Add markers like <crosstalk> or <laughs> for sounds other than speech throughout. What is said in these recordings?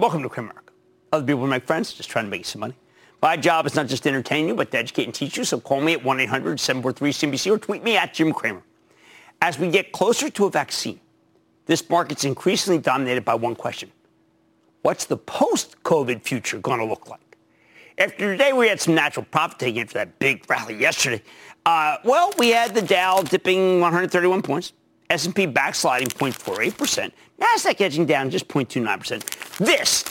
Welcome to Cramer. Other people make friends, just trying to make some money. My job is not just to entertain you, but to educate and teach you. So call me at 1-800-743-CNBC or tweet me at Jim Cramer. As we get closer to a vaccine, this market's increasingly dominated by one question. What's the post-COVID future going to look like? After today, we had some natural profit taking after that big rally yesterday. Uh, well, we had the Dow dipping 131 points, S&P backsliding 0.48%, Nasdaq edging down just 0.29%. This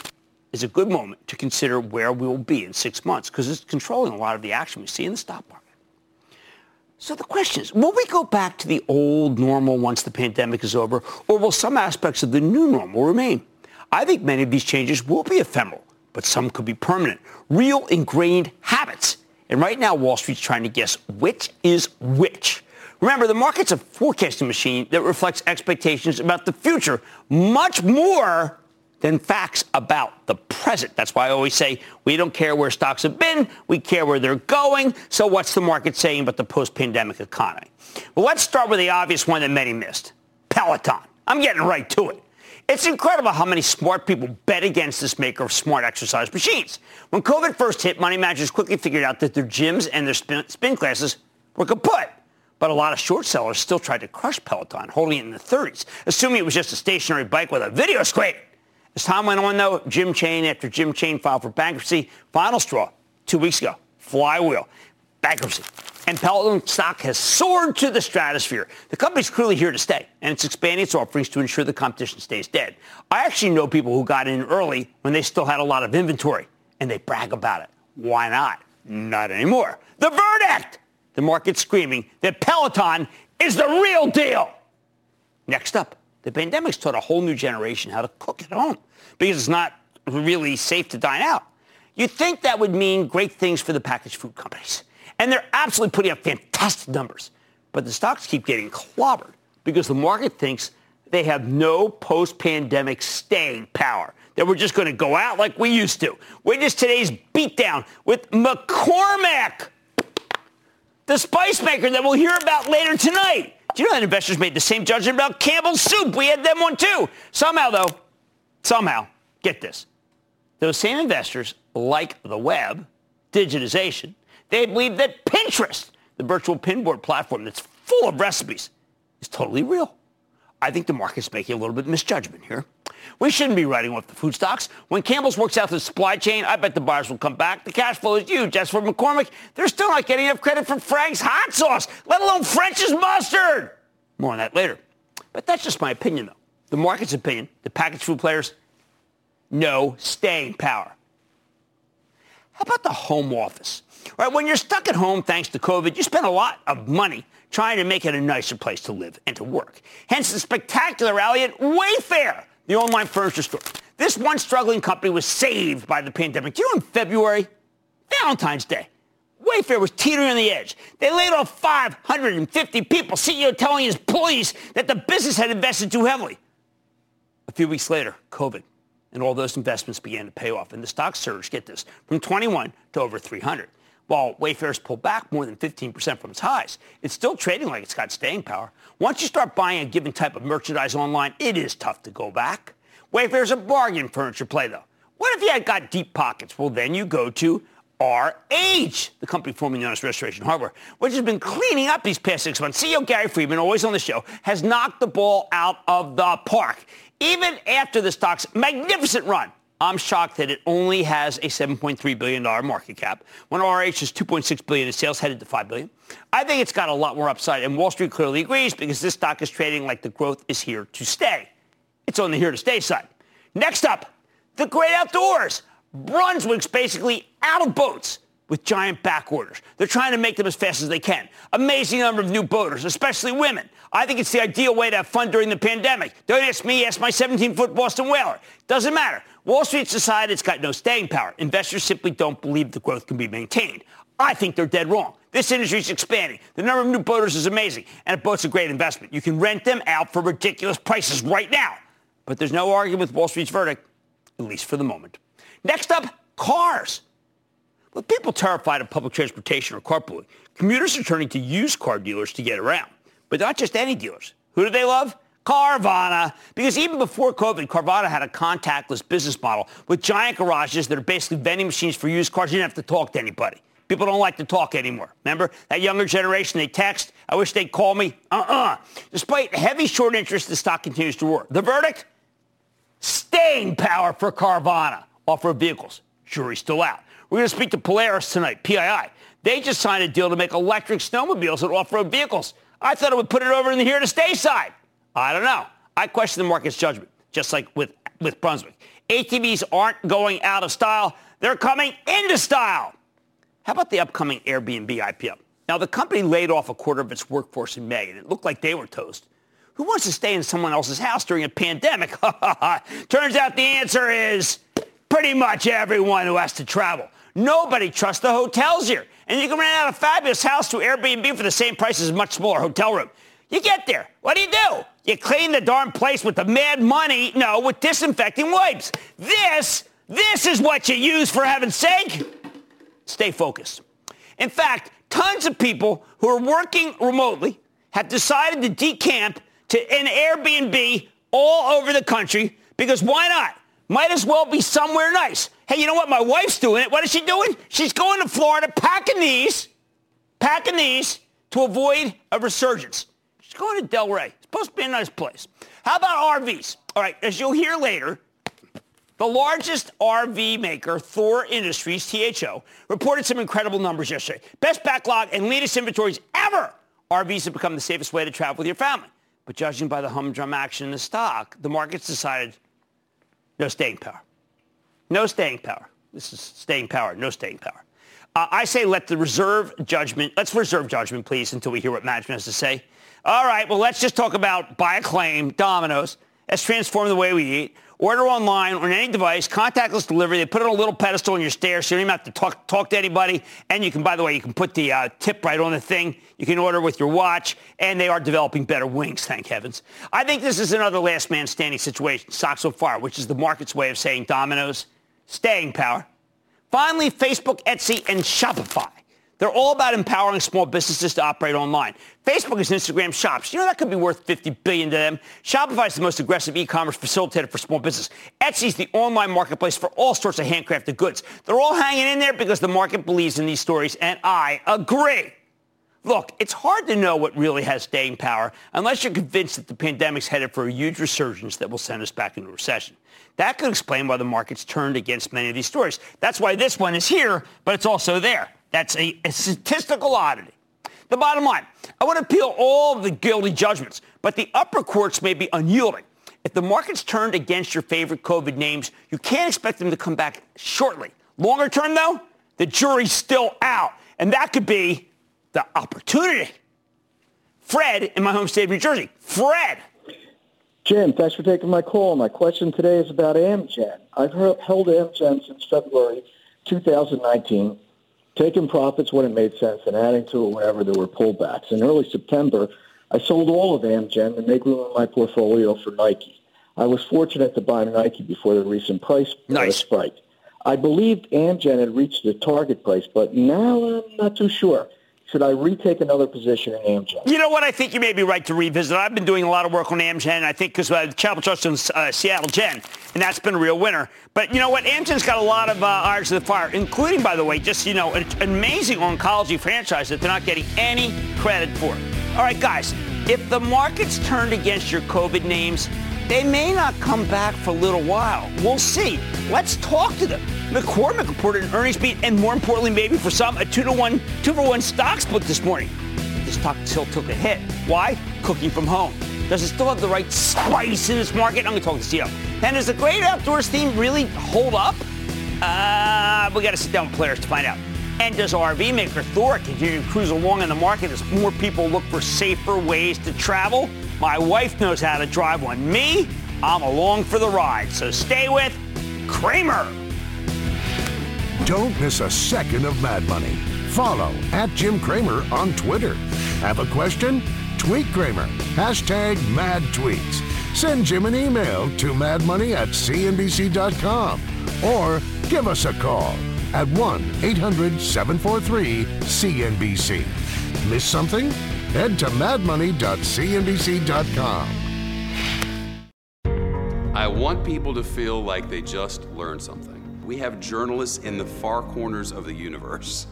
is a good moment to consider where we will be in six months because it's controlling a lot of the action we see in the stock market. So the question is, will we go back to the old normal once the pandemic is over, or will some aspects of the new normal remain? I think many of these changes will be ephemeral but some could be permanent. Real ingrained habits. And right now, Wall Street's trying to guess which is which. Remember, the market's a forecasting machine that reflects expectations about the future much more than facts about the present. That's why I always say we don't care where stocks have been, we care where they're going. So what's the market saying about the post-pandemic economy? Well, let's start with the obvious one that many missed. Peloton. I'm getting right to it. It's incredible how many smart people bet against this maker of smart exercise machines. When COVID first hit, money managers quickly figured out that their gyms and their spin, spin classes were kaput. But a lot of short sellers still tried to crush Peloton, holding it in the 30s, assuming it was just a stationary bike with a video screen. As time went on, though, gym chain after gym chain filed for bankruptcy. Final straw two weeks ago. Flywheel bankruptcy. And Peloton stock has soared to the stratosphere. The company's clearly here to stay, and it's expanding its offerings to ensure the competition stays dead. I actually know people who got in early when they still had a lot of inventory, and they brag about it. Why not? Not anymore. The verdict! The market's screaming that Peloton is the real deal. Next up, the pandemic's taught a whole new generation how to cook at home because it's not really safe to dine out. You'd think that would mean great things for the packaged food companies. And they're absolutely putting up fantastic numbers. But the stocks keep getting clobbered because the market thinks they have no post-pandemic staying power. That we're just going to go out like we used to. Witness today's beatdown with McCormick, the spice maker that we'll hear about later tonight. Do you know that investors made the same judgment about Campbell's soup? We had them one too. Somehow, though, somehow, get this. Those same investors like the web, digitization, they believe that Pinterest, the virtual pinboard platform that's full of recipes, is totally real. I think the market's making a little bit of misjudgment here. We shouldn't be writing off the food stocks. When Campbell's works out the supply chain, I bet the buyers will come back. The cash flow is huge. As for McCormick, they're still not getting enough credit for Frank's hot sauce, let alone French's mustard. More on that later. But that's just my opinion, though. The market's opinion, the packaged food players, no staying power. How about the home office? Right, when you're stuck at home thanks to COVID, you spend a lot of money trying to make it a nicer place to live and to work. Hence the spectacular rally at Wayfair, the online furniture store. This one struggling company was saved by the pandemic. Do you know in February, Valentine's Day, Wayfair was teetering on the edge. They laid off 550 people, CEO telling his employees that the business had invested too heavily. A few weeks later, COVID, and all those investments began to pay off, and the stock surged, get this, from 21 to over 300 while Wayfair's pulled back more than 15% from its highs. It's still trading like it's got staying power. Once you start buying a given type of merchandise online, it is tough to go back. Wayfair's a bargain furniture play, though. What if you had got deep pockets? Well, then you go to RH, the company formerly known as Restoration Hardware, which has been cleaning up these past six months. CEO Gary Friedman, always on the show, has knocked the ball out of the park. Even after the stock's magnificent run, I'm shocked that it only has a $7.3 billion market cap when RH is 2.6 billion in sales headed to 5 billion. I think it's got a lot more upside, and Wall Street clearly agrees because this stock is trading like the growth is here to stay. It's on the here to stay side. Next up, the great outdoors. Brunswick's basically out of boats with giant back orders. They're trying to make them as fast as they can. Amazing number of new boaters, especially women. I think it's the ideal way to have fun during the pandemic. Don't ask me, ask my 17-foot Boston Whaler. Doesn't matter. Wall Street's decided it's got no staying power. Investors simply don't believe the growth can be maintained. I think they're dead wrong. This industry is expanding. The number of new boaters is amazing, and a boat's a great investment. You can rent them out for ridiculous prices right now. But there's no argument with Wall Street's verdict, at least for the moment. Next up, cars. With people terrified of public transportation or carpooling, commuters are turning to used car dealers to get around. But not just any dealers. Who do they love? Carvana. Because even before COVID, Carvana had a contactless business model with giant garages that are basically vending machines for used cars. You didn't have to talk to anybody. People don't like to talk anymore. Remember that younger generation? They text. I wish they'd call me. Uh-uh. Despite heavy short interest, the stock continues to roar. The verdict? Staying power for Carvana. Off-road vehicles. Jury's still out. We're going to speak to Polaris tonight, PII. They just signed a deal to make electric snowmobiles and off-road vehicles. I thought it would put it over in the here to stay side. I don't know. I question the market's judgment, just like with, with Brunswick. ATVs aren't going out of style. They're coming into style. How about the upcoming Airbnb IPO? Now, the company laid off a quarter of its workforce in May, and it looked like they were toast. Who wants to stay in someone else's house during a pandemic? <laughs> Turns out the answer is pretty much everyone who has to travel. Nobody trusts the hotels here. And you can rent out a fabulous house to Airbnb for the same price as a much smaller hotel room. You get there. What do you do? You clean the darn place with the mad money? No, with disinfecting wipes. This, this is what you use for heaven's sake. Stay focused. In fact, tons of people who are working remotely have decided to decamp to an Airbnb all over the country because why not? Might as well be somewhere nice. Hey, you know what? My wife's doing it. What is she doing? She's going to Florida, packing these, packing these to avoid a resurgence. She's going to Delray. It's supposed to be a nice place. How about RVs? All right, as you'll hear later, the largest RV maker, Thor Industries, THO, reported some incredible numbers yesterday. Best backlog and leanest inventories ever. RVs have become the safest way to travel with your family. But judging by the humdrum action in the stock, the market's decided no staying power. No staying power. This is staying power, no staying power. Uh, I say let the reserve judgment, let's reserve judgment, please, until we hear what management has to say. All right, well, let's just talk about buy a claim, Domino's. Has transformed the way we eat. Order online on any device, contactless delivery. They put it on a little pedestal in your stairs so you don't even have to talk, talk to anybody. And you can, by the way, you can put the uh, tip right on the thing. You can order with your watch. And they are developing better wings, thank heavens. I think this is another last man standing situation, stocks so far, which is the market's way of saying Domino's, staying power. Finally, Facebook, Etsy, and Shopify. They're all about empowering small businesses to operate online. Facebook is Instagram shops. You know that could be worth 50 billion to them. Shopify is the most aggressive e-commerce facilitator for small business. Etsy is the online marketplace for all sorts of handcrafted goods. They're all hanging in there because the market believes in these stories, and I agree. Look, it's hard to know what really has staying power unless you're convinced that the pandemic's headed for a huge resurgence that will send us back into recession. That could explain why the market's turned against many of these stories. That's why this one is here, but it's also there. That's a, a statistical oddity. The bottom line, I would appeal all the guilty judgments, but the upper courts may be unyielding. If the market's turned against your favorite COVID names, you can't expect them to come back shortly. Longer term, though, the jury's still out, and that could be the opportunity. Fred in my home state of New Jersey. Fred. Jim, thanks for taking my call. My question today is about Amgen. I've held Amgen since February 2019 taking profits when it made sense and adding to it whenever there were pullbacks. In early September, I sold all of Amgen to make room in my portfolio for Nike. I was fortunate to buy Nike before the recent price uh, nice. spike. I believed Amgen had reached the target price, but now I'm not too sure should I retake another position in Amgen? You know what? I think you may be right to revisit. I've been doing a lot of work on Amgen. I think because uh, Chapel Trust uh, Seattle Gen, and that's been a real winner. But you know what? Amgen's got a lot of uh, irons in the fire, including, by the way, just you know, an amazing oncology franchise that they're not getting any credit for. All right, guys. If the market's turned against your COVID names, they may not come back for a little while. We'll see. Let's talk to them. McCormick reported an earnings beat, and more importantly, maybe for some, a two to one, two for one stock split this morning. The stock still took a hit. Why? Cooking from home. Does it still have the right spice in this market? I'm going to talk to CEO. And does the great outdoors theme really hold up? Uh, we got to sit down with players to find out. And does RV maker Thor continue to cruise along in the market as more people look for safer ways to travel? My wife knows how to drive one. Me, I'm along for the ride. So stay with Cramer. Don't miss a second of Mad Money. Follow at Jim Cramer on Twitter. Have a question? Tweet Cramer. Hashtag mad tweets. Send Jim an email to madmoney at cnbc.com or give us a call at 1 800 743 CNBC. Miss something? Head to madmoney.cnbc.com. I want people to feel like they just learned something. We have journalists in the far corners of the universe.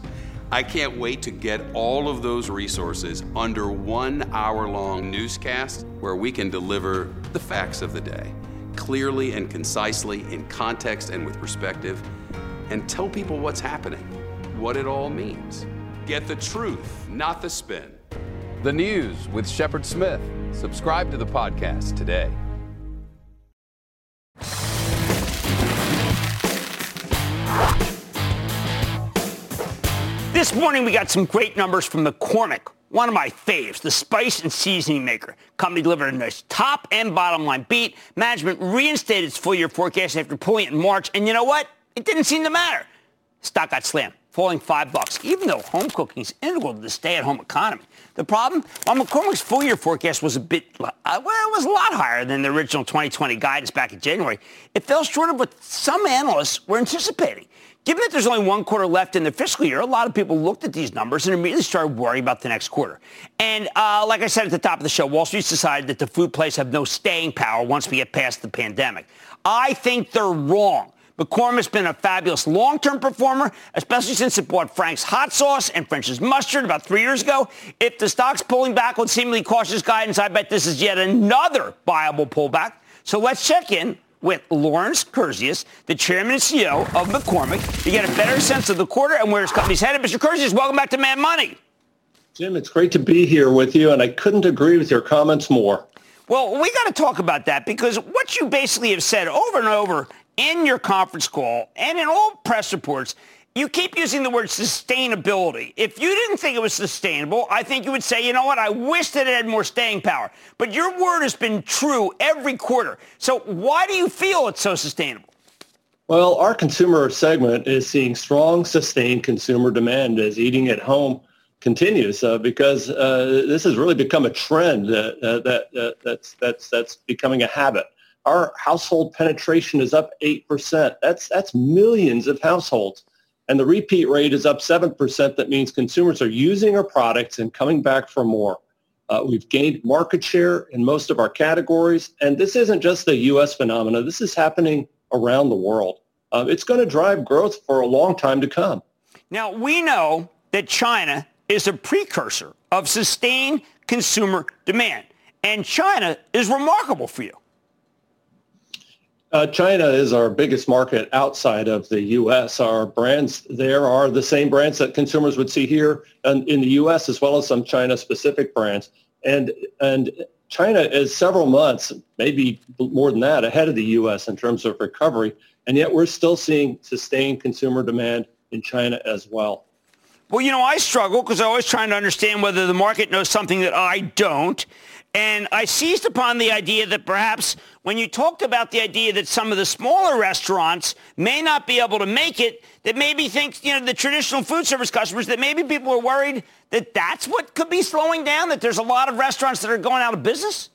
I can't wait to get all of those resources under one hour long newscast where we can deliver the facts of the day clearly and concisely, in context and with perspective, and tell people what's happening, what it all means. Get the truth, not the spin. The News with Shepard Smith. Subscribe to the podcast today. This morning we got some great numbers from McCormick, one of my faves, the spice and seasoning maker. Company delivered a nice top and bottom line beat. Management reinstated its full year forecast after pulling it in March, and you know what? It didn't seem to matter. Stock got slammed, falling five bucks, even though home cooking is integral to the stay-at-home economy. The problem? While McCormick's full year forecast was a bit, uh, well, it was a lot higher than the original 2020 guidance back in January. It fell short of what some analysts were anticipating. Given that there's only one quarter left in the fiscal year, a lot of people looked at these numbers and immediately started worrying about the next quarter. And uh, like I said at the top of the show, Wall Street's decided that the food plays have no staying power once we get past the pandemic. I think they're wrong. McCormick's been a fabulous long-term performer, especially since it bought Frank's hot sauce and French's mustard about three years ago. If the stock's pulling back with seemingly cautious guidance, I bet this is yet another viable pullback. So let's check in with Lawrence Kurzius, the chairman and CEO of McCormick, to get a better sense of the quarter and where his company's headed. Mr. Kurzius, welcome back to Mad Money. Jim, it's great to be here with you, and I couldn't agree with your comments more. Well, we got to talk about that because what you basically have said over and over in your conference call and in all press reports you keep using the word sustainability. If you didn't think it was sustainable, I think you would say, you know what, I wish that it had more staying power. But your word has been true every quarter. So why do you feel it's so sustainable? Well, our consumer segment is seeing strong, sustained consumer demand as eating at home continues uh, because uh, this has really become a trend uh, that, that that's, that's, that's becoming a habit. Our household penetration is up 8%. That's, that's millions of households and the repeat rate is up 7%. That means consumers are using our products and coming back for more. Uh, we've gained market share in most of our categories, and this isn't just a U.S. phenomenon. This is happening around the world. Uh, it's going to drive growth for a long time to come. Now, we know that China is a precursor of sustained consumer demand, and China is remarkable for you. Uh, China is our biggest market outside of the U.S. Our brands there are the same brands that consumers would see here in, in the U.S. as well as some China-specific brands. And and China is several months, maybe more than that, ahead of the U.S. in terms of recovery. And yet we're still seeing sustained consumer demand in China as well. Well, you know, I struggle because I'm always trying to understand whether the market knows something that I don't. And I seized upon the idea that perhaps when you talked about the idea that some of the smaller restaurants may not be able to make it, that maybe think, you know, the traditional food service customers, that maybe people are worried that that's what could be slowing down, that there's a lot of restaurants that are going out of business?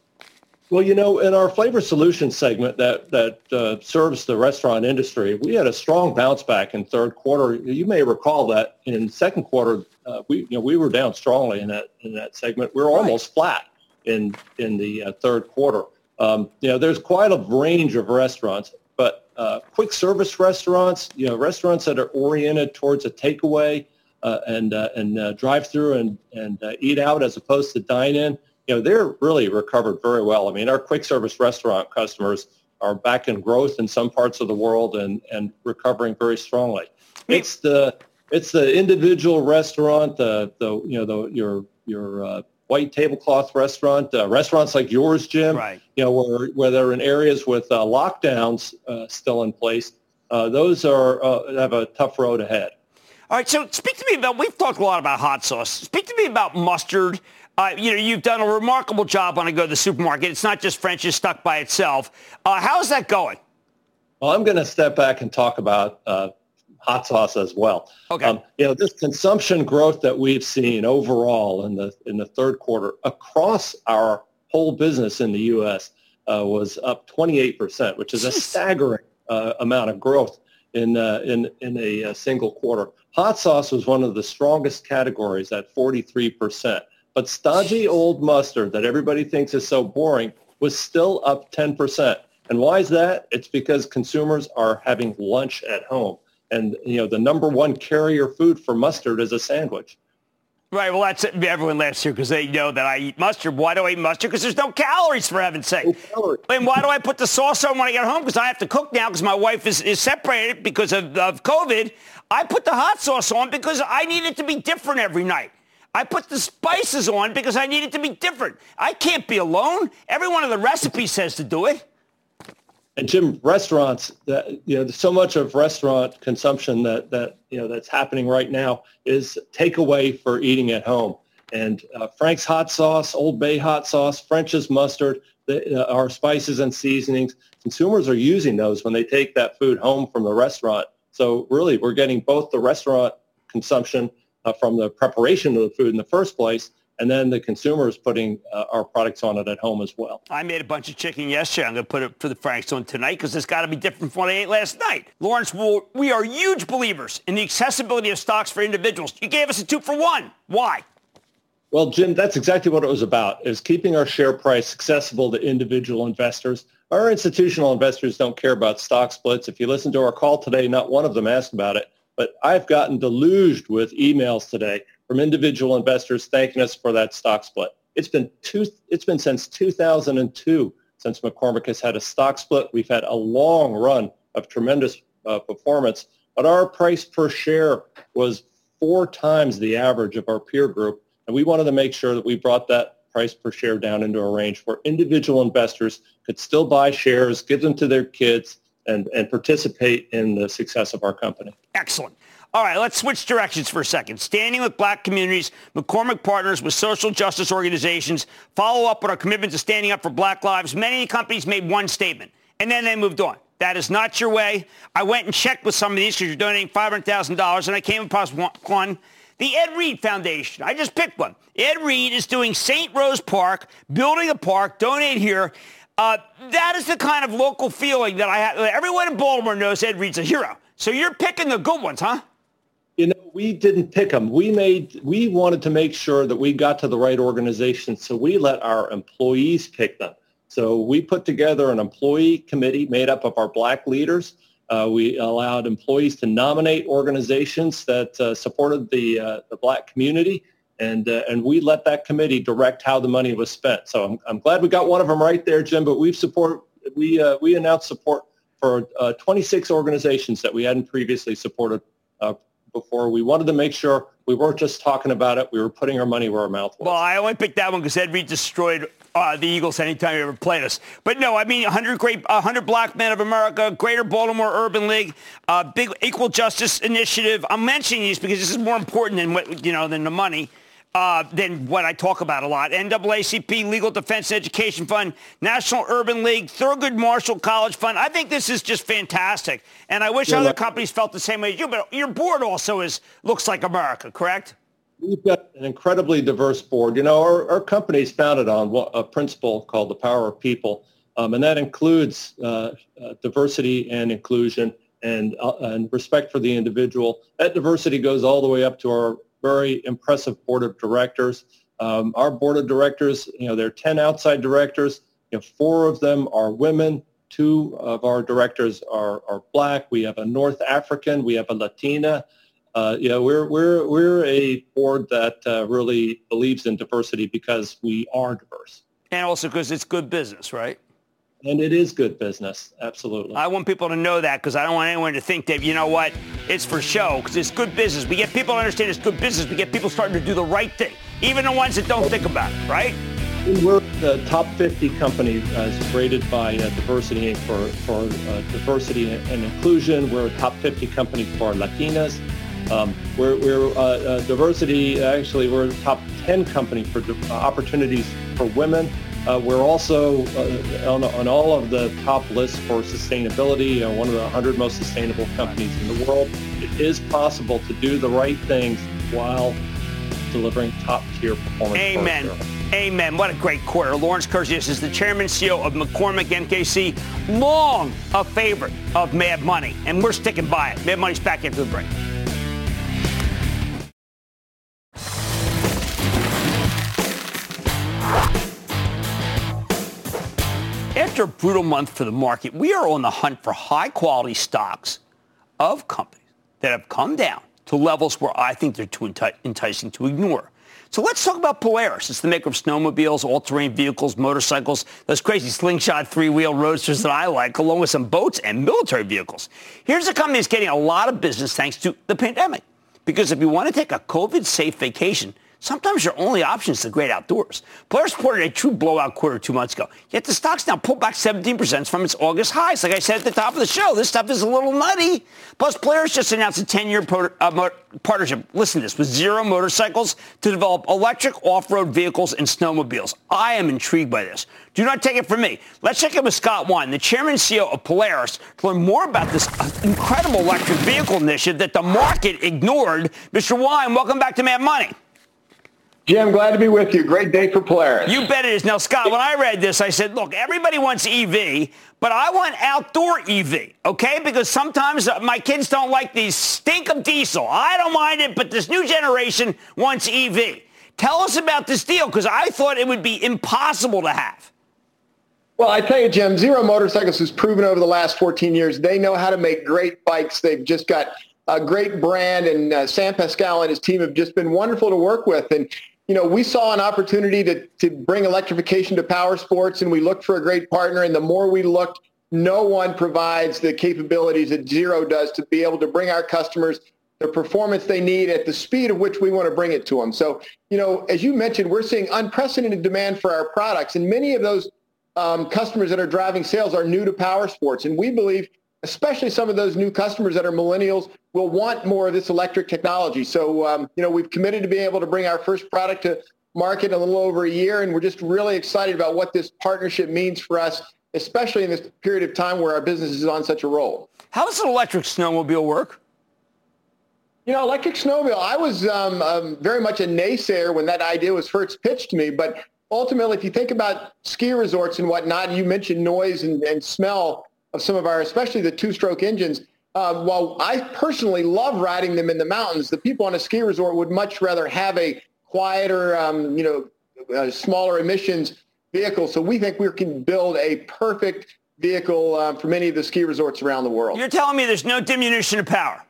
Well, you know, in our flavor solutions segment that that uh, serves the restaurant industry, we had a strong bounce back in third quarter. You may recall that in second quarter, uh, we you know we were down strongly in that in that segment. We are right. almost flat in in the uh, third quarter. Um, you know, there's quite a range of restaurants, but uh, quick service restaurants, you know, restaurants that are oriented towards a takeaway uh, and uh, and uh, drive through and and uh, eat out as opposed to dine in. you know, they're really recovered very well. I mean, our quick service restaurant customers are back in growth in some parts of the world and, and recovering very strongly. It's the it's the individual restaurant, the the you know the your your uh, white tablecloth restaurant, uh, restaurants like yours, Jim. Right. You know where where they're in areas with uh, lockdowns uh, still in place. Uh, those are uh, have a tough road ahead. All right. So speak to me about. We've talked a lot about hot sauce. Speak to me about mustard. Uh, you know, you've done a remarkable job when I go to the supermarket. It's not just French's stuck by itself. Uh, how's that going? Well, I'm going to step back and talk about uh, hot sauce as well. Okay. Um, you know, this consumption growth that we've seen overall in the in the third quarter across our whole business in the U.S. Uh, was up 28 percent, which is a staggering uh, amount of growth in uh, in in a, a single quarter. Hot sauce was one of the strongest categories at 43 percent. But stodgy old mustard that everybody thinks is so boring was still up 10%. And why is that? It's because consumers are having lunch at home. And, you know, the number one carrier food for mustard is a sandwich. Right. Well, that's it. Everyone laughs here because they know that I eat mustard. Why do I eat mustard? Because there's no calories, for heaven's sake. No and why do I put the sauce on when I get home? Because I have to cook now because my wife is, is separated because of, of COVID. I put the hot sauce on because I need it to be different every night. I put the spices on because I need it to be different. I can't be alone. Every one of the recipes says to do it. And Jim, restaurants that you know, so much of restaurant consumption that that you know that's happening right now is takeaway for eating at home. And uh, Frank's hot sauce, Old Bay hot sauce, French's mustard, the, uh, our spices and seasonings. Consumers are using those when they take that food home from the restaurant. So really, we're getting both the restaurant consumption uh, from the preparation of the food in the first place, and then the consumer is putting uh, our products on it at home as well. I made a bunch of chicken yesterday. I'm going to put it for the Frank's on tonight because it's got to be different from what I ate last night. Lawrence, we are huge believers in the accessibility of stocks for individuals. You gave us a two for one. Why? Well, Jim, that's exactly what it was about, is keeping our share price accessible to individual investors. Our institutional investors don't care about stock splits. If you listen to our call today, not one of them asked about it. But I've gotten deluged with emails today from individual investors thanking us for that stock split. It's been two, it's been since 2002 since McCormick has had a stock split. We've had a long run of tremendous uh, performance, but our price per share was four times the average of our peer group. And we wanted to make sure that we brought that price per share down into a range where individual investors could still buy shares, give them to their kids, and, and participate in the success of our company. Excellent. All right, let's switch directions for a second. Standing with black communities, McCormick partners with social justice organizations, follow up on our commitment to standing up for black lives. Many companies made one statement, and then they moved on. That is not your way. I went and checked with some of these because you're donating $500,000, and I came across one, the Ed Reed Foundation. I just picked one. Ed Reed is doing St. Rose Park, building a park, donate here. Uh, that is the kind of local feeling that I have. Everyone in Baltimore knows Ed Reed's a hero. So you're picking the good ones, huh? You know, we didn't pick them. We made. We wanted to make sure that we got to the right organization, so we let our employees pick them. So we put together an employee committee made up of our black leaders. Uh, we allowed employees to nominate organizations that uh, supported the uh, the black community, and uh, and we let that committee direct how the money was spent. So I'm, I'm glad we got one of them right there, Jim. But we've support we uh, we announced support for uh, 26 organizations that we hadn't previously supported before. We wanted to make sure we weren't just talking about it; we were putting our money where our mouth was. Well, I only picked that one because Ed Reed destroyed uh, the Eagles anytime he ever played us. But no, I mean 100 great, 100 Black Men of America, Greater Baltimore Urban League, uh, big Equal Justice Initiative. I'm mentioning these because this is more important than what you know than the money uh, than what I talk about a lot. NAACP, Legal Defense Education Fund, National Urban League, Thurgood Marshall College Fund. I think this is just fantastic. And I wish yeah, other companies felt the same way as you, but your board also is looks like America, correct? We've got an incredibly diverse board. You know, our, our company is founded on a principle called the power of people, um, and that includes uh, uh, diversity and inclusion and, uh, and respect for the individual. That diversity goes all the way up to our very impressive board of directors. Um, our board of directors, you know, there are 10 outside directors. You know, four of them are women. Two of our directors are, are black. We have a North African. We have a Latina. uh, you know, we're we're we're a board that uh, really believes in diversity because we are diverse, and also because it's good business, right? And it is good business, absolutely. I want people to know that because I don't want anyone to think that, you know what, it's for show because it's good business. We get people to understand it's good business. We get people starting to do the right thing, even the ones that don't think about it, right? We're the top 50 company as rated by uh, Diversity for, for uh, diversity and inclusion. We're a top 50 company for Latinas. Um, we're, we're uh, uh diversity, actually, we're a top 10 company for uh, opportunities for women. Uh, we're also uh, on, on, all of the top lists for sustainability, uh, one of the 100 most sustainable companies in the world. It is possible to do the right things while delivering top-tier performance. Amen. Amen. What a great quarter. Lawrence Kurzius is the chairman CEO of McCormick MKC, long a favorite of Mad Money, and we're sticking by it. Mad Money's back after the break. After a brutal month for the market, we are on the hunt for high quality stocks of companies that have come down to levels where I think they're too enticing to ignore. So let's talk about Polaris. It's the maker of snowmobiles, all-terrain vehicles, motorcycles, those crazy slingshot three-wheel roadsters that I like, along with some boats and military vehicles. Here's a company that's getting a lot of business thanks to the pandemic. Because if you want to take a COVID-safe vacation, Sometimes your only option is the great outdoors. Polaris reported a true blowout quarter two months ago. Yet the stock's now pulled back 17% from its August highs. Like I said at the top of the show, this stuff is a little nutty. Plus, Polaris just announced a 10-year uh, partnership, listen to this, with Zero Motorcycles to develop electric off-road vehicles and snowmobiles. I am intrigued by this. Do not take it from me. Let's check in with Scott Wine, the chairman and CEO of Polaris, to learn more about this uh, incredible electric vehicle initiative that the market ignored. Mr. Wine, welcome back to Mad Money. Jim, glad to be with you. Great day for Polaris. You bet it is. Now, Scott, when I read this, I said, look, everybody wants EV, but I want outdoor EV, okay? Because sometimes my kids don't like the stink of diesel. I don't mind it, but this new generation wants EV. Tell us about this deal, because I thought it would be impossible to have. Well, I tell you, Jim, Zero Motorcycles has proven over the last 14 years they know how to make great bikes. They've just got a great brand, and uh, Sam Paschel and his team have just been wonderful to work with. And you know, we saw an opportunity to, to bring electrification to power sports and we looked for a great partner. And the more we looked, no one provides the capabilities that Zero does to be able to bring our customers the performance they need at the speed of which we want to bring it to them. So, you know, as you mentioned, we're seeing unprecedented demand for our products. And many of those um, customers that are driving sales are new to power sports. And we believe especially some of those new customers that are millennials will want more of this electric technology. So, um, you know, we've committed to being able to bring our first product to market in a little over a year, and we're just really excited about what this partnership means for us, especially in this period of time where our business is on such a roll. How does an electric snowmobile work? You know, electric snowmobile, I was um, um, very much a naysayer when that idea was first pitched to me, but ultimately, if you think about ski resorts and whatnot, you mentioned noise and, and smell of some of our, especially the two-stroke engines. Uh, while I personally love riding them in the mountains, the people on a ski resort would much rather have a quieter, um, you know, uh, smaller emissions vehicle. So we think we can build a perfect vehicle uh, for many of the ski resorts around the world. You're telling me there's no diminution of power?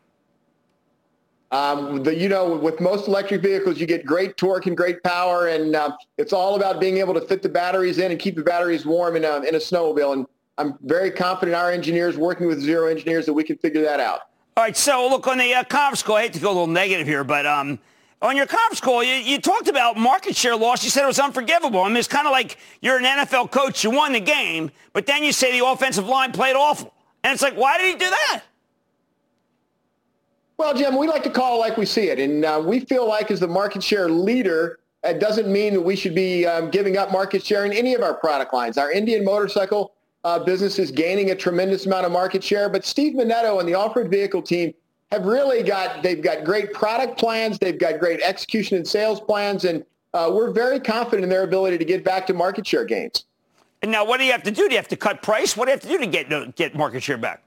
Um, the, you know, with most electric vehicles, you get great torque and great power, and uh, it's all about being able to fit the batteries in and keep the batteries warm in a, in a snowmobile. And I'm very confident our engineers, working with Zero Engineers, that we can figure that out. All right. So look on the uh, conference call. I hate to go a little negative here, but um, on your conference call, you, you, talked about market share loss. You said it was unforgivable. I mean, it's kind of like you're an NFL coach. You won the game, but then you say the offensive line played awful. And it's like, why did he do that? Well, Jim, we like to call it like we see it. And uh, we feel like as the market share leader, it doesn't mean that we should be um, giving up market share in any of our product lines. Our Indian motorcycle uh, businesses gaining a tremendous amount of market share. But Steve Menneto and the off-road vehicle team have really got, they've got great product plans. They've got great execution and sales plans. And uh, we're very confident in their ability to get back to market share gains. And now what do you have to do? Do you have to cut price? What do you have to do to get, get market share back?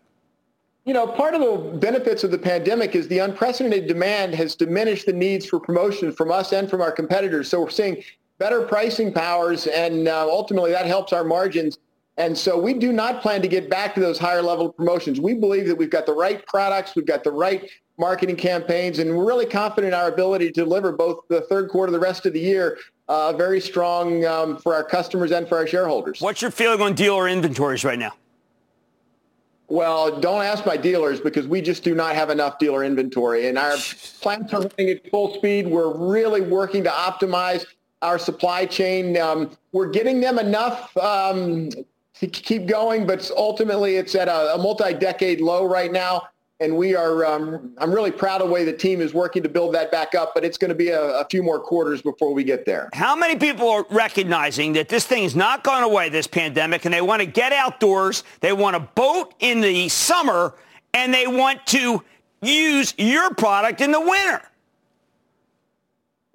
You know, part of the benefits of the pandemic is the unprecedented demand has diminished the needs for promotion from us and from our competitors. So we're seeing better pricing powers, and uh, ultimately that helps our margins. And so we do not plan to get back to those higher level promotions. We believe that we've got the right products, we've got the right marketing campaigns, and we're really confident in our ability to deliver both the third quarter, the rest of the year, uh, very strong um, for our customers and for our shareholders. What's your feeling on dealer inventories right now? Well, don't ask my dealers because we just do not have enough dealer inventory. And our plants are running at full speed. We're really working to optimize our supply chain. Um, we're getting them enough um, keep going, but ultimately it's at a, a multi-decade low right now. And we are um, i'm really proud of the way the team is working to build that back up but it's going to be a, a, few more quarters before we get there. How many people are recognizing that this thing is not going away this pandemic and they want to get outdoors they want to boat in the summer and they want to use your product in the winter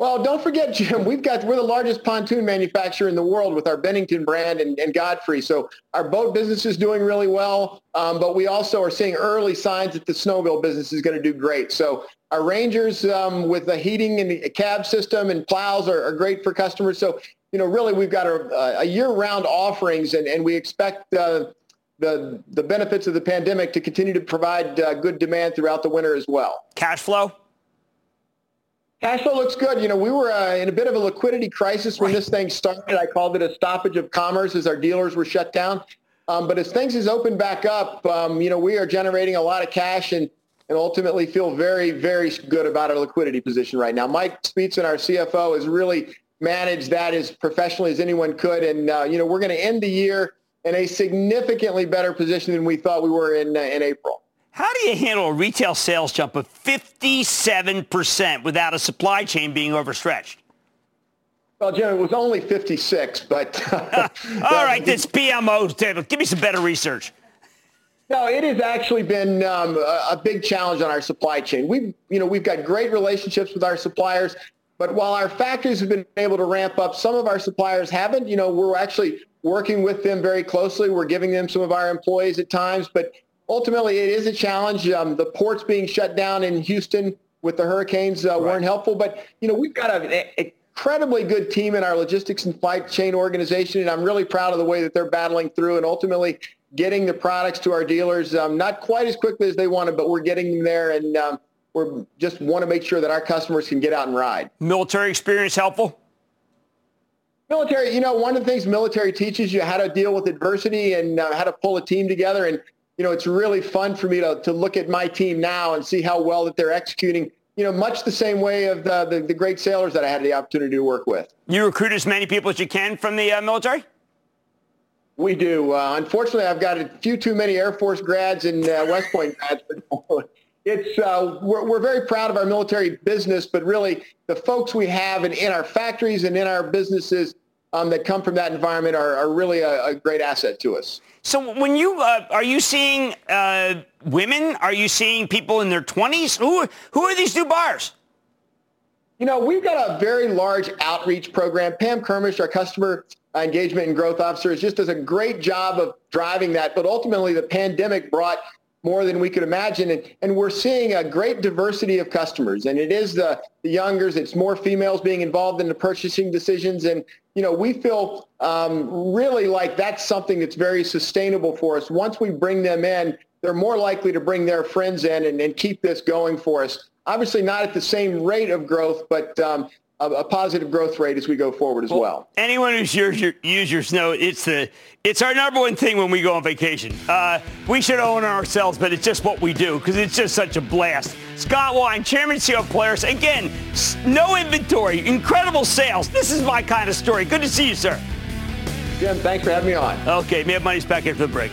well, don't forget, Jim, we've got, we're the largest pontoon manufacturer in the world with our Bennington brand and, and Godfrey. So our boat business is doing really well, um, but we also are seeing early signs that the snowmobile business is going to do great. So our Rangers um, with the heating and the cab system and plows are, are great for customers. So, you know, really we've got a, a year-round offerings and, and we expect uh, the, the benefits of the pandemic to continue to provide uh, good demand throughout the winter as well. Cash flow? Cash flow looks good. You know, we were uh, in a bit of a liquidity crisis when this thing started. I called it a stoppage of commerce as our dealers were shut down. Um, but as things has opened back up, um, you know, we are generating a lot of cash and, and ultimately feel very, very good about our liquidity position right now. Mike Speetzen, our CFO, has really managed that as professionally as anyone could. And, uh, you know, we're going to end the year in a significantly better position than we thought we were in, uh, in April. How do you handle a retail sales jump of 57% without a supply chain being overstretched? Well, Jim, it was only 56, but... <laughs> <laughs> All right, this PMO. Table. Give me some better research. No, it has actually been um, a, big challenge on our supply chain. We've, you know, we've got great relationships with our suppliers, but while our factories have been able to ramp up, some of our suppliers haven't. You know, we're actually working with them very closely. We're giving them some of our employees at times, but ultimately it is a challenge. Um, the ports being shut down in Houston with the hurricanes uh, right. weren't helpful, but you know we've got an incredibly good team in our logistics and supply chain organization, and I'm really proud of the way that they're battling through and ultimately getting the products to our dealers. Um, not quite as quickly as they wanted, but we're getting them there, and um, we just want to make sure that our customers can get out and ride. Military experience helpful. Military, you know, one of the things military teaches you how to deal with adversity and uh, how to pull a team together. And you know, it's really fun for me to, to look at my team now and see how well that they're executing, you know, much the same way of the, the, the great sailors that I had the opportunity to work with. You recruit as many people as you can from the uh, military? We do. Uh, unfortunately, I've got a few too many Air Force grads and uh, West Point grads. <laughs> it's uh, we're, we're very proud of our military business, but really the folks we have in, in our factories and in our businesses um, that come from that environment are, are really a, a great asset to us. So when you uh, are you seeing uh, women? Are you seeing people in their 20s? Who who are these new buyers? You know, we've got a very large outreach program. Pam Kermisch, our customer engagement and growth officer, is just does a great job of driving that. But ultimately, the pandemic brought more than we could imagine. And, and we're seeing a great diversity of customers. And it is the, the youngers. It's more females being involved in the purchasing decisions. And you know, we feel um, really like that's something that's very sustainable for us. Once we bring them in, they're more likely to bring their friends in and, and keep this going for us. Obviously, not at the same rate of growth, but um, a, a, positive growth rate as we go forward as well. well. Anyone who's used your, users know it's the it's our number one thing when we go on vacation. Uh, we should own ourselves, but it's just what we do because it's just such a blast. Scott Wine, Chairman CEO of Polaris. Again, no inventory, incredible sales. This is my kind of story. Good to see you, sir. Jim, thanks for having me on. Okay, Mad Money's back after the break.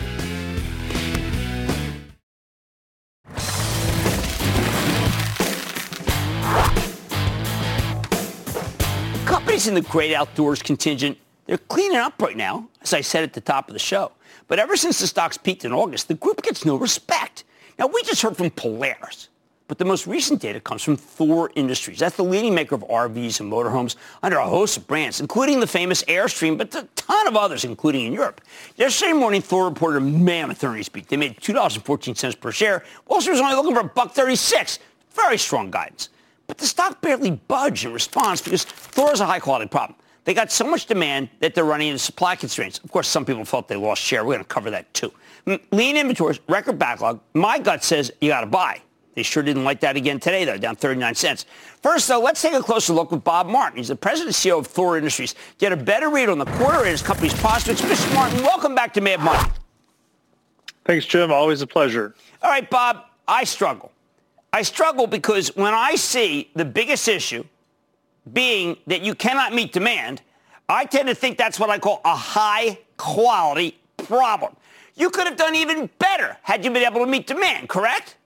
In the great outdoors contingent, they're cleaning up right now, as I said at the top of the show. But ever since the stocks peaked in August, the group gets no respect. Now, we just heard from Polaris. But the most recent data comes from Thor Industries. That's the leading maker of RVs and motorhomes under a host of brands, including the famous Airstream, but a ton of others, including in Europe. Yesterday morning, Thor reported a mammoth earnings beat. They made $2.14 per share. Wall Street was only looking for a buck 36. Very strong guidance. But the stock barely budged in response because Thor is a high-quality problem. They got so much demand that they're running into supply constraints. Of course, some people felt they lost share. We're going to cover that too. Lean inventories, record backlog. My gut says you got to buy. They sure didn't like that again today, though, down 39 cents. First, though, let's take a closer look with Bob Martin. He's the president and CEO of Thor Industries. Get a better read on the quarter and his company's prospects. Mr. Martin, welcome back to Mad Money. Thanks, Jim. Always a pleasure. All right, Bob, I struggle. I struggle because when I see the biggest issue being that you cannot meet demand, I tend to think that's what I call a high quality problem. You could have done even better had you been able to meet demand, correct?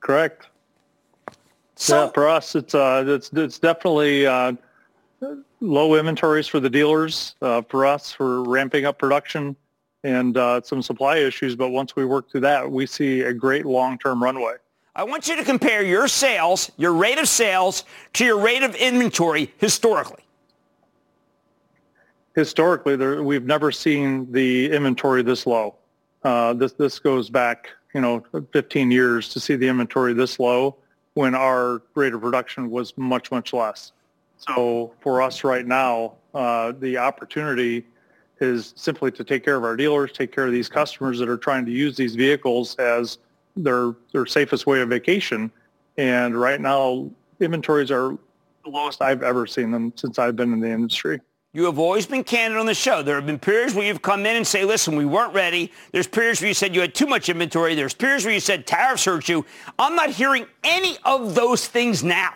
Correct. So, yeah, for us, it's uh, it's it's definitely uh, low inventories for the dealers. Uh, for us, we're ramping up production and uh, some supply issues. But once we work through that, we see a great long-term runway. I want you to compare your sales, your rate of sales, to your rate of inventory historically. Historically, there, we've never seen the inventory this low. Uh, this this goes back, you know, 15 years to see the inventory this low when our rate of production was much much less. So for us right now, uh, the opportunity is simply to take care of our dealers, take care of these customers that are trying to use these vehicles as their their safest way of vacation. And right now, inventories are the lowest I've ever seen them since I've been in the industry. You have always been candid on the show. There have been periods where you've come in and say, listen, we weren't ready. There's periods where you said you had too much inventory. There's periods where you said tariffs hurt you. I'm not hearing any of those things now.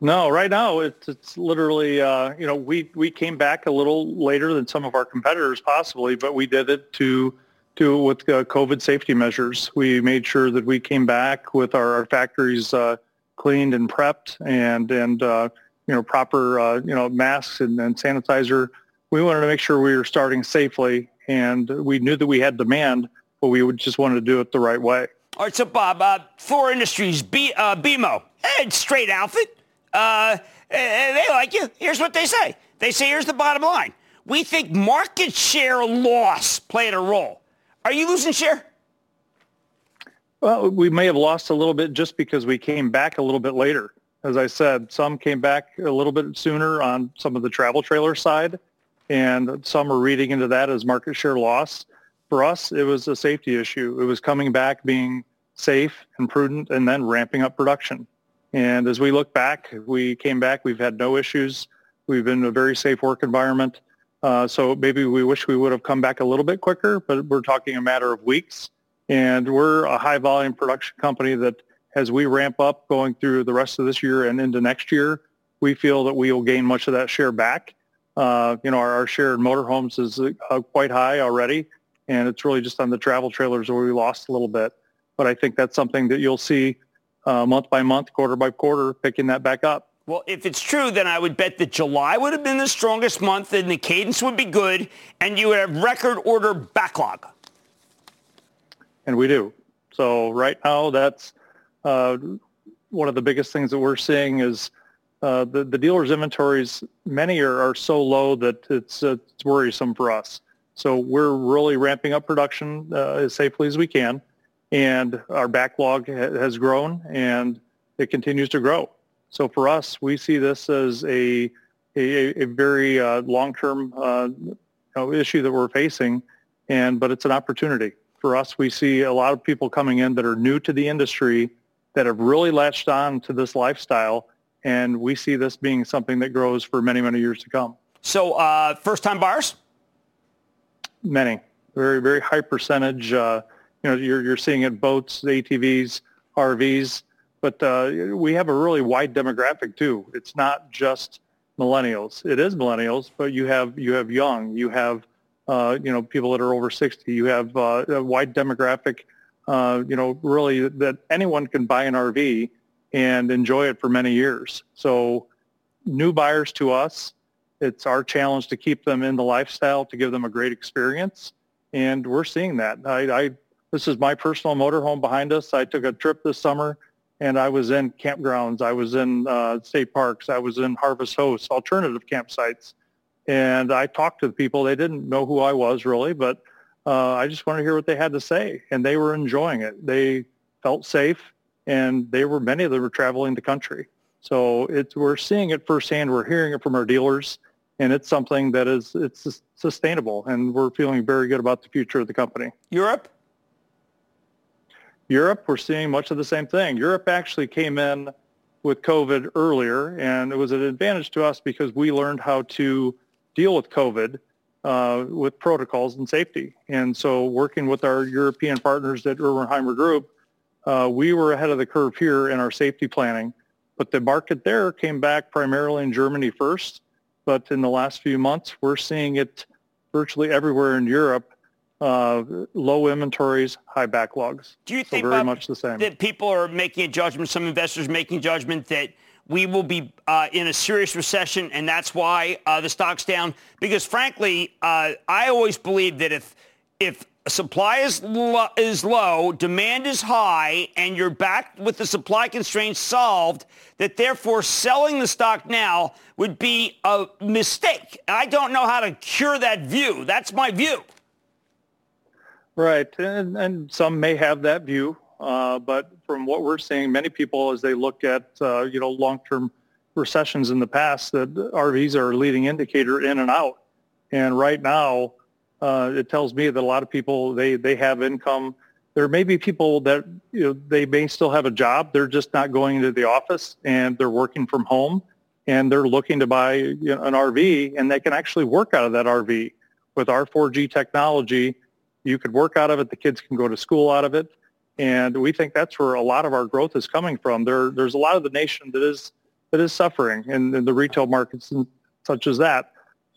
No, right now it's, it's literally, uh, you know, we, we came back a little later than some of our competitors possibly, but we did it to to with uh, COVID safety measures. We made sure that we came back with our, our factories uh, cleaned and prepped and and uh, you know proper uh, you know masks and, and, sanitizer. We wanted to make sure we were starting safely, and we knew that we had demand, but we just wanted to do it the right way. All right, so Bob, uh, Thor Industries, B, uh, BMO, straight outfit. Uh, they like you. Here's what they say. They say here's the bottom line. We think market share loss played a role. Are you losing share? Well, we may have lost a little bit just because we came back a little bit later. As I said, some came back a little bit sooner on some of the travel trailer side, and some are reading into that as market share loss. For us, it was a safety issue. It was coming back, being safe and prudent, and then ramping up production. And as we look back, we came back. We've had no issues. We've been in a very safe work environment. Uh, so maybe we wish we would have come back a little bit quicker, but we're talking a matter of weeks. And we're a high volume production company that as we ramp up going through the rest of this year and into next year, we feel that we will gain much of that share back. Uh, you know, our, our, share in motorhomes is uh, quite high already, and it's really just on the travel trailers where we lost a little bit. But I think that's something that you'll see uh, month by month, quarter by quarter, picking that back up. Well, if it's true, then I would bet that July would have been the strongest month and the cadence would be good and you would have record order backlog. And we do. So right now, that's uh, one of the biggest things that we're seeing is uh, the, the dealers' inventories, many are, are so low that it's, uh, it's worrisome for us. So we're really ramping up production uh, as safely as we can. And our backlog ha- has grown and it continues to grow. So for us, we see this as a a, a very uh, long-term uh, you know, issue that we're facing, and but it's an opportunity for us. We see a lot of people coming in that are new to the industry that have really latched on to this lifestyle, and we see this being something that grows for many many years to come. So uh, first-time buyers, many, very very high percentage. Uh, you know, you're you're seeing it boats, ATVs, RVs but uh, we have a really wide demographic too. It's not just millennials. It is millennials, but you have you have young, you have uh, you know people that are over 60. You have uh, a wide demographic. Uh, you know, really that anyone can buy an RV and enjoy it for many years. So, new buyers to us, it's our challenge to keep them in the lifestyle, to give them a great experience, and we're seeing that. I, I this is my personal motorhome behind us. I took a trip this summer and I was in campgrounds. I was in uh, state parks. I was in Harvest Hosts, alternative campsites. And I talked to the people. They didn't know who I was really, but uh, I just wanted to hear what they had to say. And they were enjoying it. They felt safe, and they were many of them were traveling the country. So we're seeing it firsthand. We're hearing it from our dealers, and it's something that is it's sustainable. And we're feeling very good about the future of the company. Europe. Europe, we're seeing much of the same thing. Europe actually came in with COVID earlier, and it was an advantage to us because we learned how to deal with COVID uh, with protocols and safety. And so working with our European partners at Erwin Group, uh, we were ahead of the curve here in our safety planning. But the market there came back primarily in Germany first. But in the last few months, we're seeing it virtually everywhere in Europe uh, low inventories, high backlogs. Do you think very Bob, much the same. that people are making a judgment, some investors making judgment that we will be uh, in a serious recession, and that's why uh, the stock's down? Because frankly, uh, I always believe that if if supply is lo- is low, demand is high, and you're back with the supply constraints solved, that therefore selling the stock now would be a mistake. I don't know how to cure that view. That's my view. Right, and, and some may have that view, uh, but from what we're seeing, many people, as they look at uh, you know long-term recessions in the past, that RVs are a leading indicator in and out. And right now, uh, it tells me that a lot of people they they have income. There may be people that you know they may still have a job. They're just not going to the office and they're working from home, and they're looking to buy you know, an RV, and they can actually work out of that RV with our 4G technology you could work out of it. The kids can go to school out of it. And we think that's where a lot of our growth is coming from. There, there's a lot of the nation that is that is suffering in, in the retail markets and such as that.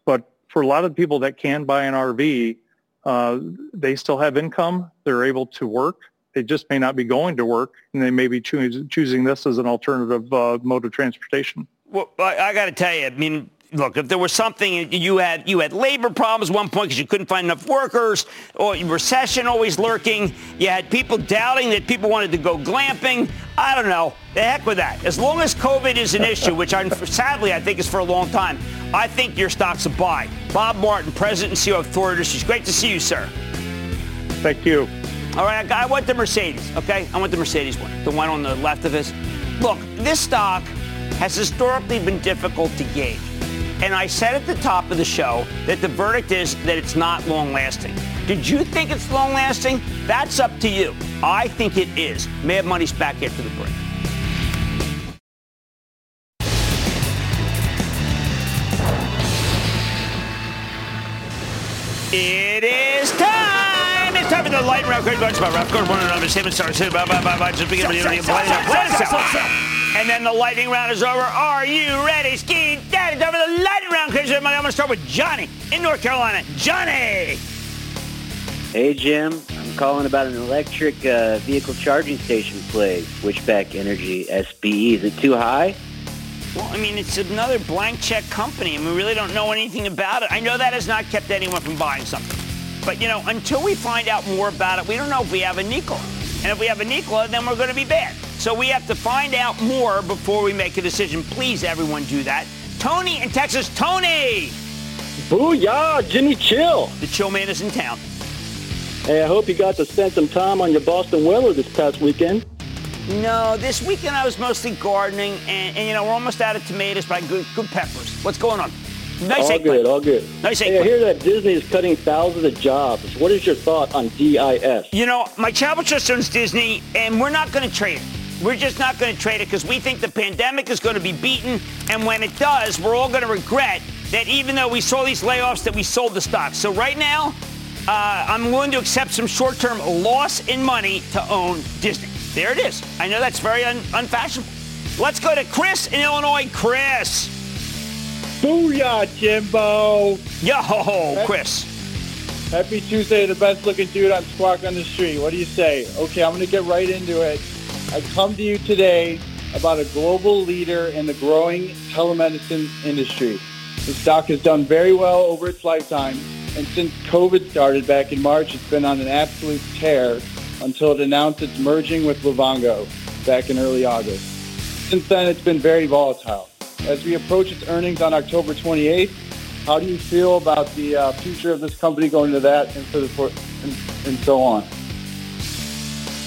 But for a lot of people that can buy an RV, uh, they still have income. They're able to work. They just may not be going to work, and they may be choo- choosing this as an alternative uh, mode of transportation. Well, I, I got to tell you, I mean, look, if there was something you had, you had labor problems at one point because you couldn't find enough workers, or recession always lurking. You had people doubting that people wanted to go glamping. I don't know. The heck with that. As long as COVID is an issue, which I'm, sadly I think is for a long time, I think your stock's a buy. Bob Martin, President and CEO of Thor Industries. Great to see you, sir. Thank you. All right, I want the Mercedes, okay? I want the Mercedes one, the one on the left of us. Look, this stock has historically been difficult to gauge. And I said at the top of the show that the verdict is that it's not long lasting. Did you think it's long lasting? That's up to you. I think it is. Mad Money's back after the break. It is time. It's time for the light round. Great bunch about Ralph Gordon, one another. Seven stars. Bye bye bye bye. Just begin with the and then the lightning round is over. Are you ready? Ski Daddy, time for the lightning round. Crazy I'm going to start with Johnny in North Carolina. Johnny! Hey, Jim. I'm calling about an electric uh, vehicle charging station play, Switchback Energy SBE. Is it too high? Well, I mean, it's another blank check company, and we really don't know anything about it. I know that has not kept anyone from buying something. But, you know, until we find out more about it, we don't know if we have a Nikola. And if we have a Nikola, then we're going to be bad. So we have to find out more before we make a decision. Please, everyone, do that. Tony in Texas. Tony! Booyah, Jimmy Chill. The chill man is in town. Hey, I hope you got to spend some time on your Boston Whaler this past weekend. No, this weekend I was mostly gardening, and, and you know, we're almost out of tomatoes, but I good, good peppers. What's going on? Nice all good, all good. Nice hey, I hear that Disney is cutting thousands of jobs. What is your thought on DIS? You know, my charitable trust owns Disney, and we're not going to trade it. We're just not going to trade it because we think the pandemic is going to be beaten. And when it does, we're all going to regret that even though we saw these layoffs, that we sold the stock. So right now, uh, I'm willing to accept some short-term loss in money to own Disney. There it is. I know that's very un- unfashionable. Let's go to Chris in Illinois. Chris. Booyah, Jimbo. Yo, Chris. Happy Tuesday, the best looking dude on Squawk on the Street. What do you say? Okay, I'm going to get right into it. I come to you today about a global leader in the growing telemedicine industry. The stock has done very well over its lifetime, and since COVID started back in March, it's been on an absolute tear until it announced it's merging with Livongo back in early August. Since then, it's been very volatile. As we approach its earnings on October 28th, how do you feel about the uh, future of this company going to that and, for the, and, and so on?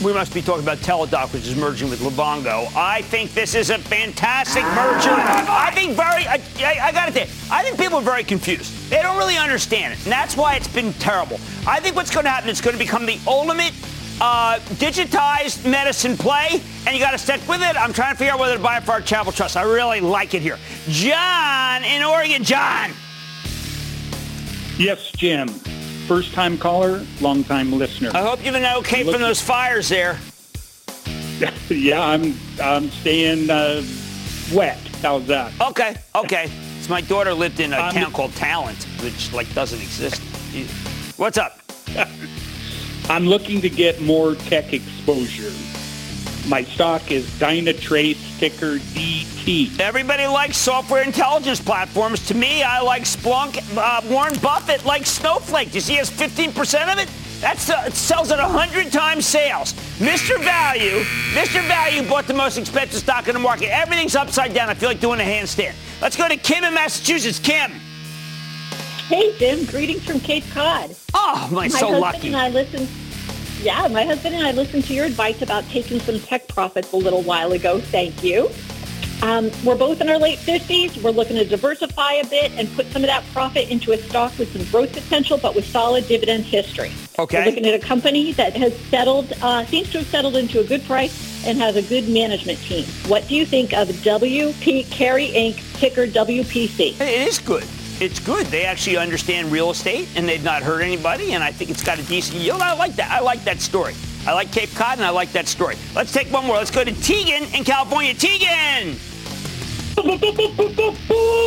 We must be talking about Teladoc, which is merging with Livongo. I think this is a fantastic merger. I think very, I, I, I got to say, I think people are very confused. They don't really understand it, and that's why it's been terrible. I think what's going to happen is going to become the ultimate uh, digitized medicine play, and you got to stick with it. I'm trying to figure out whether to buy it for our charitable trust. I really like it here. John in Oregon. John. Yes, Jim. First time caller, long time listener. I hope you've been okay from those fires there. <laughs> yeah, I'm I'm staying uh, wet. How's that? Okay, okay. So my daughter lived in a um, town called Talent, which like doesn't exist. What's up? <laughs> I'm looking to get more tech exposure. My stock is Dynatrace, ticker DT. Everybody likes software intelligence platforms. To me, I like Splunk. Uh, Warren Buffett likes Snowflake. Does he has 15% of it? That's uh, it sells at 100 times sales. Mr. Value, Mr. Value bought the most expensive stock in the market. Everything's upside down. I feel like doing a handstand. Let's go to Kim in Massachusetts. Kim. Hey, Jim. Greetings from Cape Cod. Oh, my, my so lucky. And I listened. Yeah, my husband and I listened to your advice about taking some tech profits a little while ago. Thank you. Um, we're both in our late 50s. We're looking to diversify a bit and put some of that profit into a stock with some growth potential, but with solid dividend history. Okay. We're looking at a company that has settled, uh, seems to have settled into a good price and has a good management team. What do you think of WP Carey Inc. ticker WPC? It is good. It's good. They actually understand real estate and they've not hurt anybody, and I think it's got a decent yield. I like that. I like that story. I like Cape Cod, and I like that story. Let's take one more. Let's go to Tegan in California. Tegan!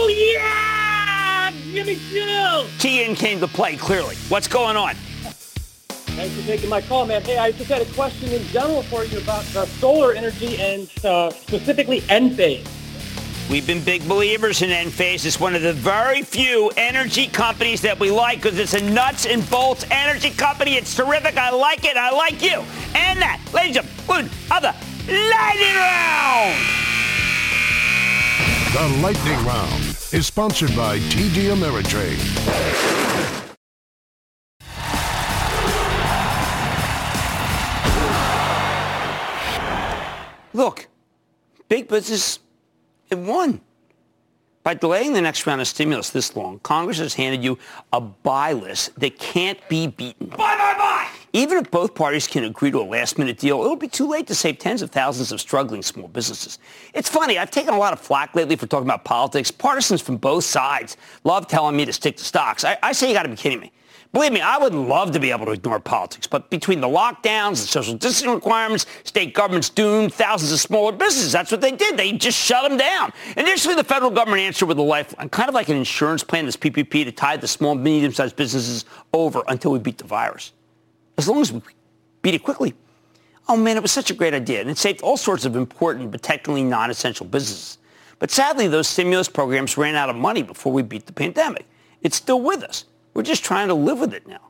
Yeah! Jimmy Chill! Tegan came to play, clearly. What's going on? Thanks for taking my call, man. Hey, I just had a question in general for you about uh, solar energy and uh, specifically Enphase. We've been big believers in Enphase. It's one of the very few energy companies that we like because it's a nuts and bolts energy company. It's terrific. I like it. I like you. And that, ladies and gentlemen, of the lightning round. The Lightning Round is sponsored by TD Ameritrade. Look, big business, it won. By delaying the next round of stimulus this long, Congress has handed you a buy list that can't be beaten. Buy, buy, buy! Even if both parties can agree to a last-minute deal, it'll be too late to save tens of thousands of struggling small businesses. It's funny, I've taken a lot of flack lately for talking about politics. Partisans from both sides love telling me to stick to stocks. I, I say you got to be kidding me. Believe me, I would love to be able to ignore politics, but between the lockdowns, the social distancing requirements, state governments doomed thousands of smaller businesses. That's what they did. They just shut them down. Initially, the federal government answered with a lifeline, kind of like an insurance plan, this PPP, to tide the small, medium-sized businesses over until we beat the virus. As long as we beat it quickly. Oh man, it was such a great idea, and it saved all sorts of important but technically non-essential businesses. But sadly, those stimulus programs ran out of money before we beat the pandemic. It's still with us. We're just trying to live with it now.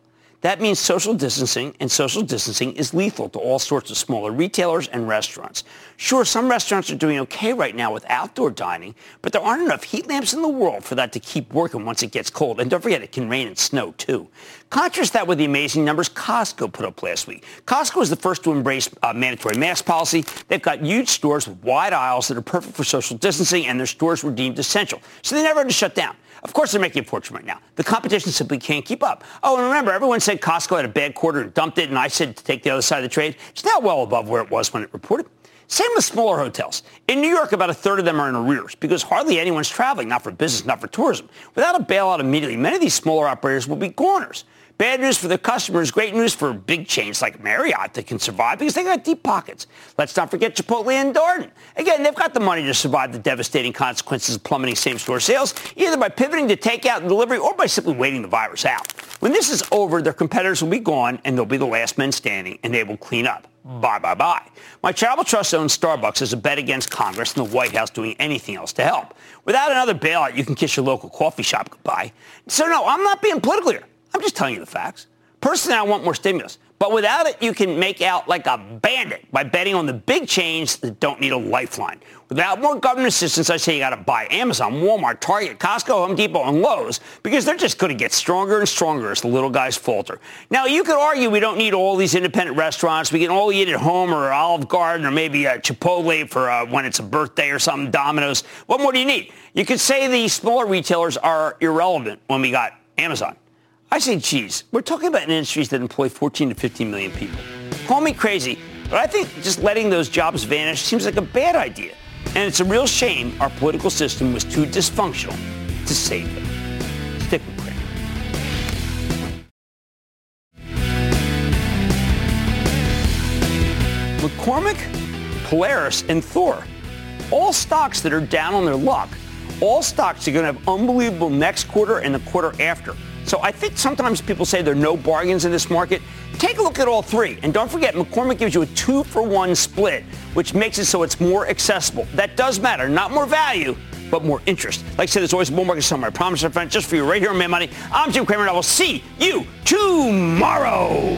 That means social distancing, and social distancing is lethal to all sorts of smaller retailers and restaurants. Sure, some restaurants are doing okay right now with outdoor dining, but there aren't enough heat lamps in the world for that to keep working once it gets cold. And don't forget, it can rain and snow too. Contrast that with the amazing numbers Costco put up last week. Costco was the first to embrace uh, mandatory mask policy. They've got huge stores with wide aisles that are perfect for social distancing, and their stores were deemed essential. So they never had to shut down. Of course, they're making a fortune right now. The competition simply can't keep up. Oh, and remember, everyone said Costco had a bad quarter and dumped it, and I said to take the other side of the trade. It's now well above where it was when it reported. Same with smaller hotels. In New York, about a third of them are in arrears because hardly anyone's traveling, not for business, not for tourism. Without a bailout immediately, many of these smaller operators will be goners. Bad news for the customers, great news for big chains like Marriott that can survive because they got deep pockets. Let's not forget Chipotle and Darden. Again, they've got the money to survive the devastating consequences of plummeting same-store sales, either by pivoting to takeout and delivery or by simply waiting the virus out. When this is over, their competitors will be gone and they'll be the last men standing and they will clean up. Bye, bye, bye. My charitable trust owns Starbucks as a bet against Congress and the White House doing anything else to help. Without another bailout, you can kiss your local coffee shop goodbye. So no, I'm not being political here. I'm just telling you the facts. Personally, I want more stimulus. But without it, you can make out like a bandit by betting on the big chains that don't need a lifeline. Without more government assistance, I say you got to buy Amazon, Walmart, Target, Costco, Home Depot, and Lowe's because they're just going to get stronger and stronger as the little guys falter. Now, you could argue we don't need all these independent restaurants. We can all eat at home or Olive Garden or maybe a Chipotle for uh, when it's a birthday or something, Domino's. What more do you need? You could say these smaller retailers are irrelevant when we got Amazon. I say, geez, we're talking about industries that employ 14 to 15 million people. Call me crazy, but I think just letting those jobs vanish seems like a bad idea. And it's a real shame our political system was too dysfunctional to save them. Stick with Cramer. McCormick, Polaris, and Thor. All stocks that are down on their luck. All stocks are going to have unbelievable next quarter and the quarter after. So I think sometimes people say there are no bargains in this market. Take a look at all three. And don't forget, McCormick gives you a two for one split, which makes it so it's more accessible. That does matter. Not more value, but more interest. Like I said, there's always more market somewhere. I promise, my friend, just for you right here on Mad Money. I'm Jim Cramer, and I will see you tomorrow.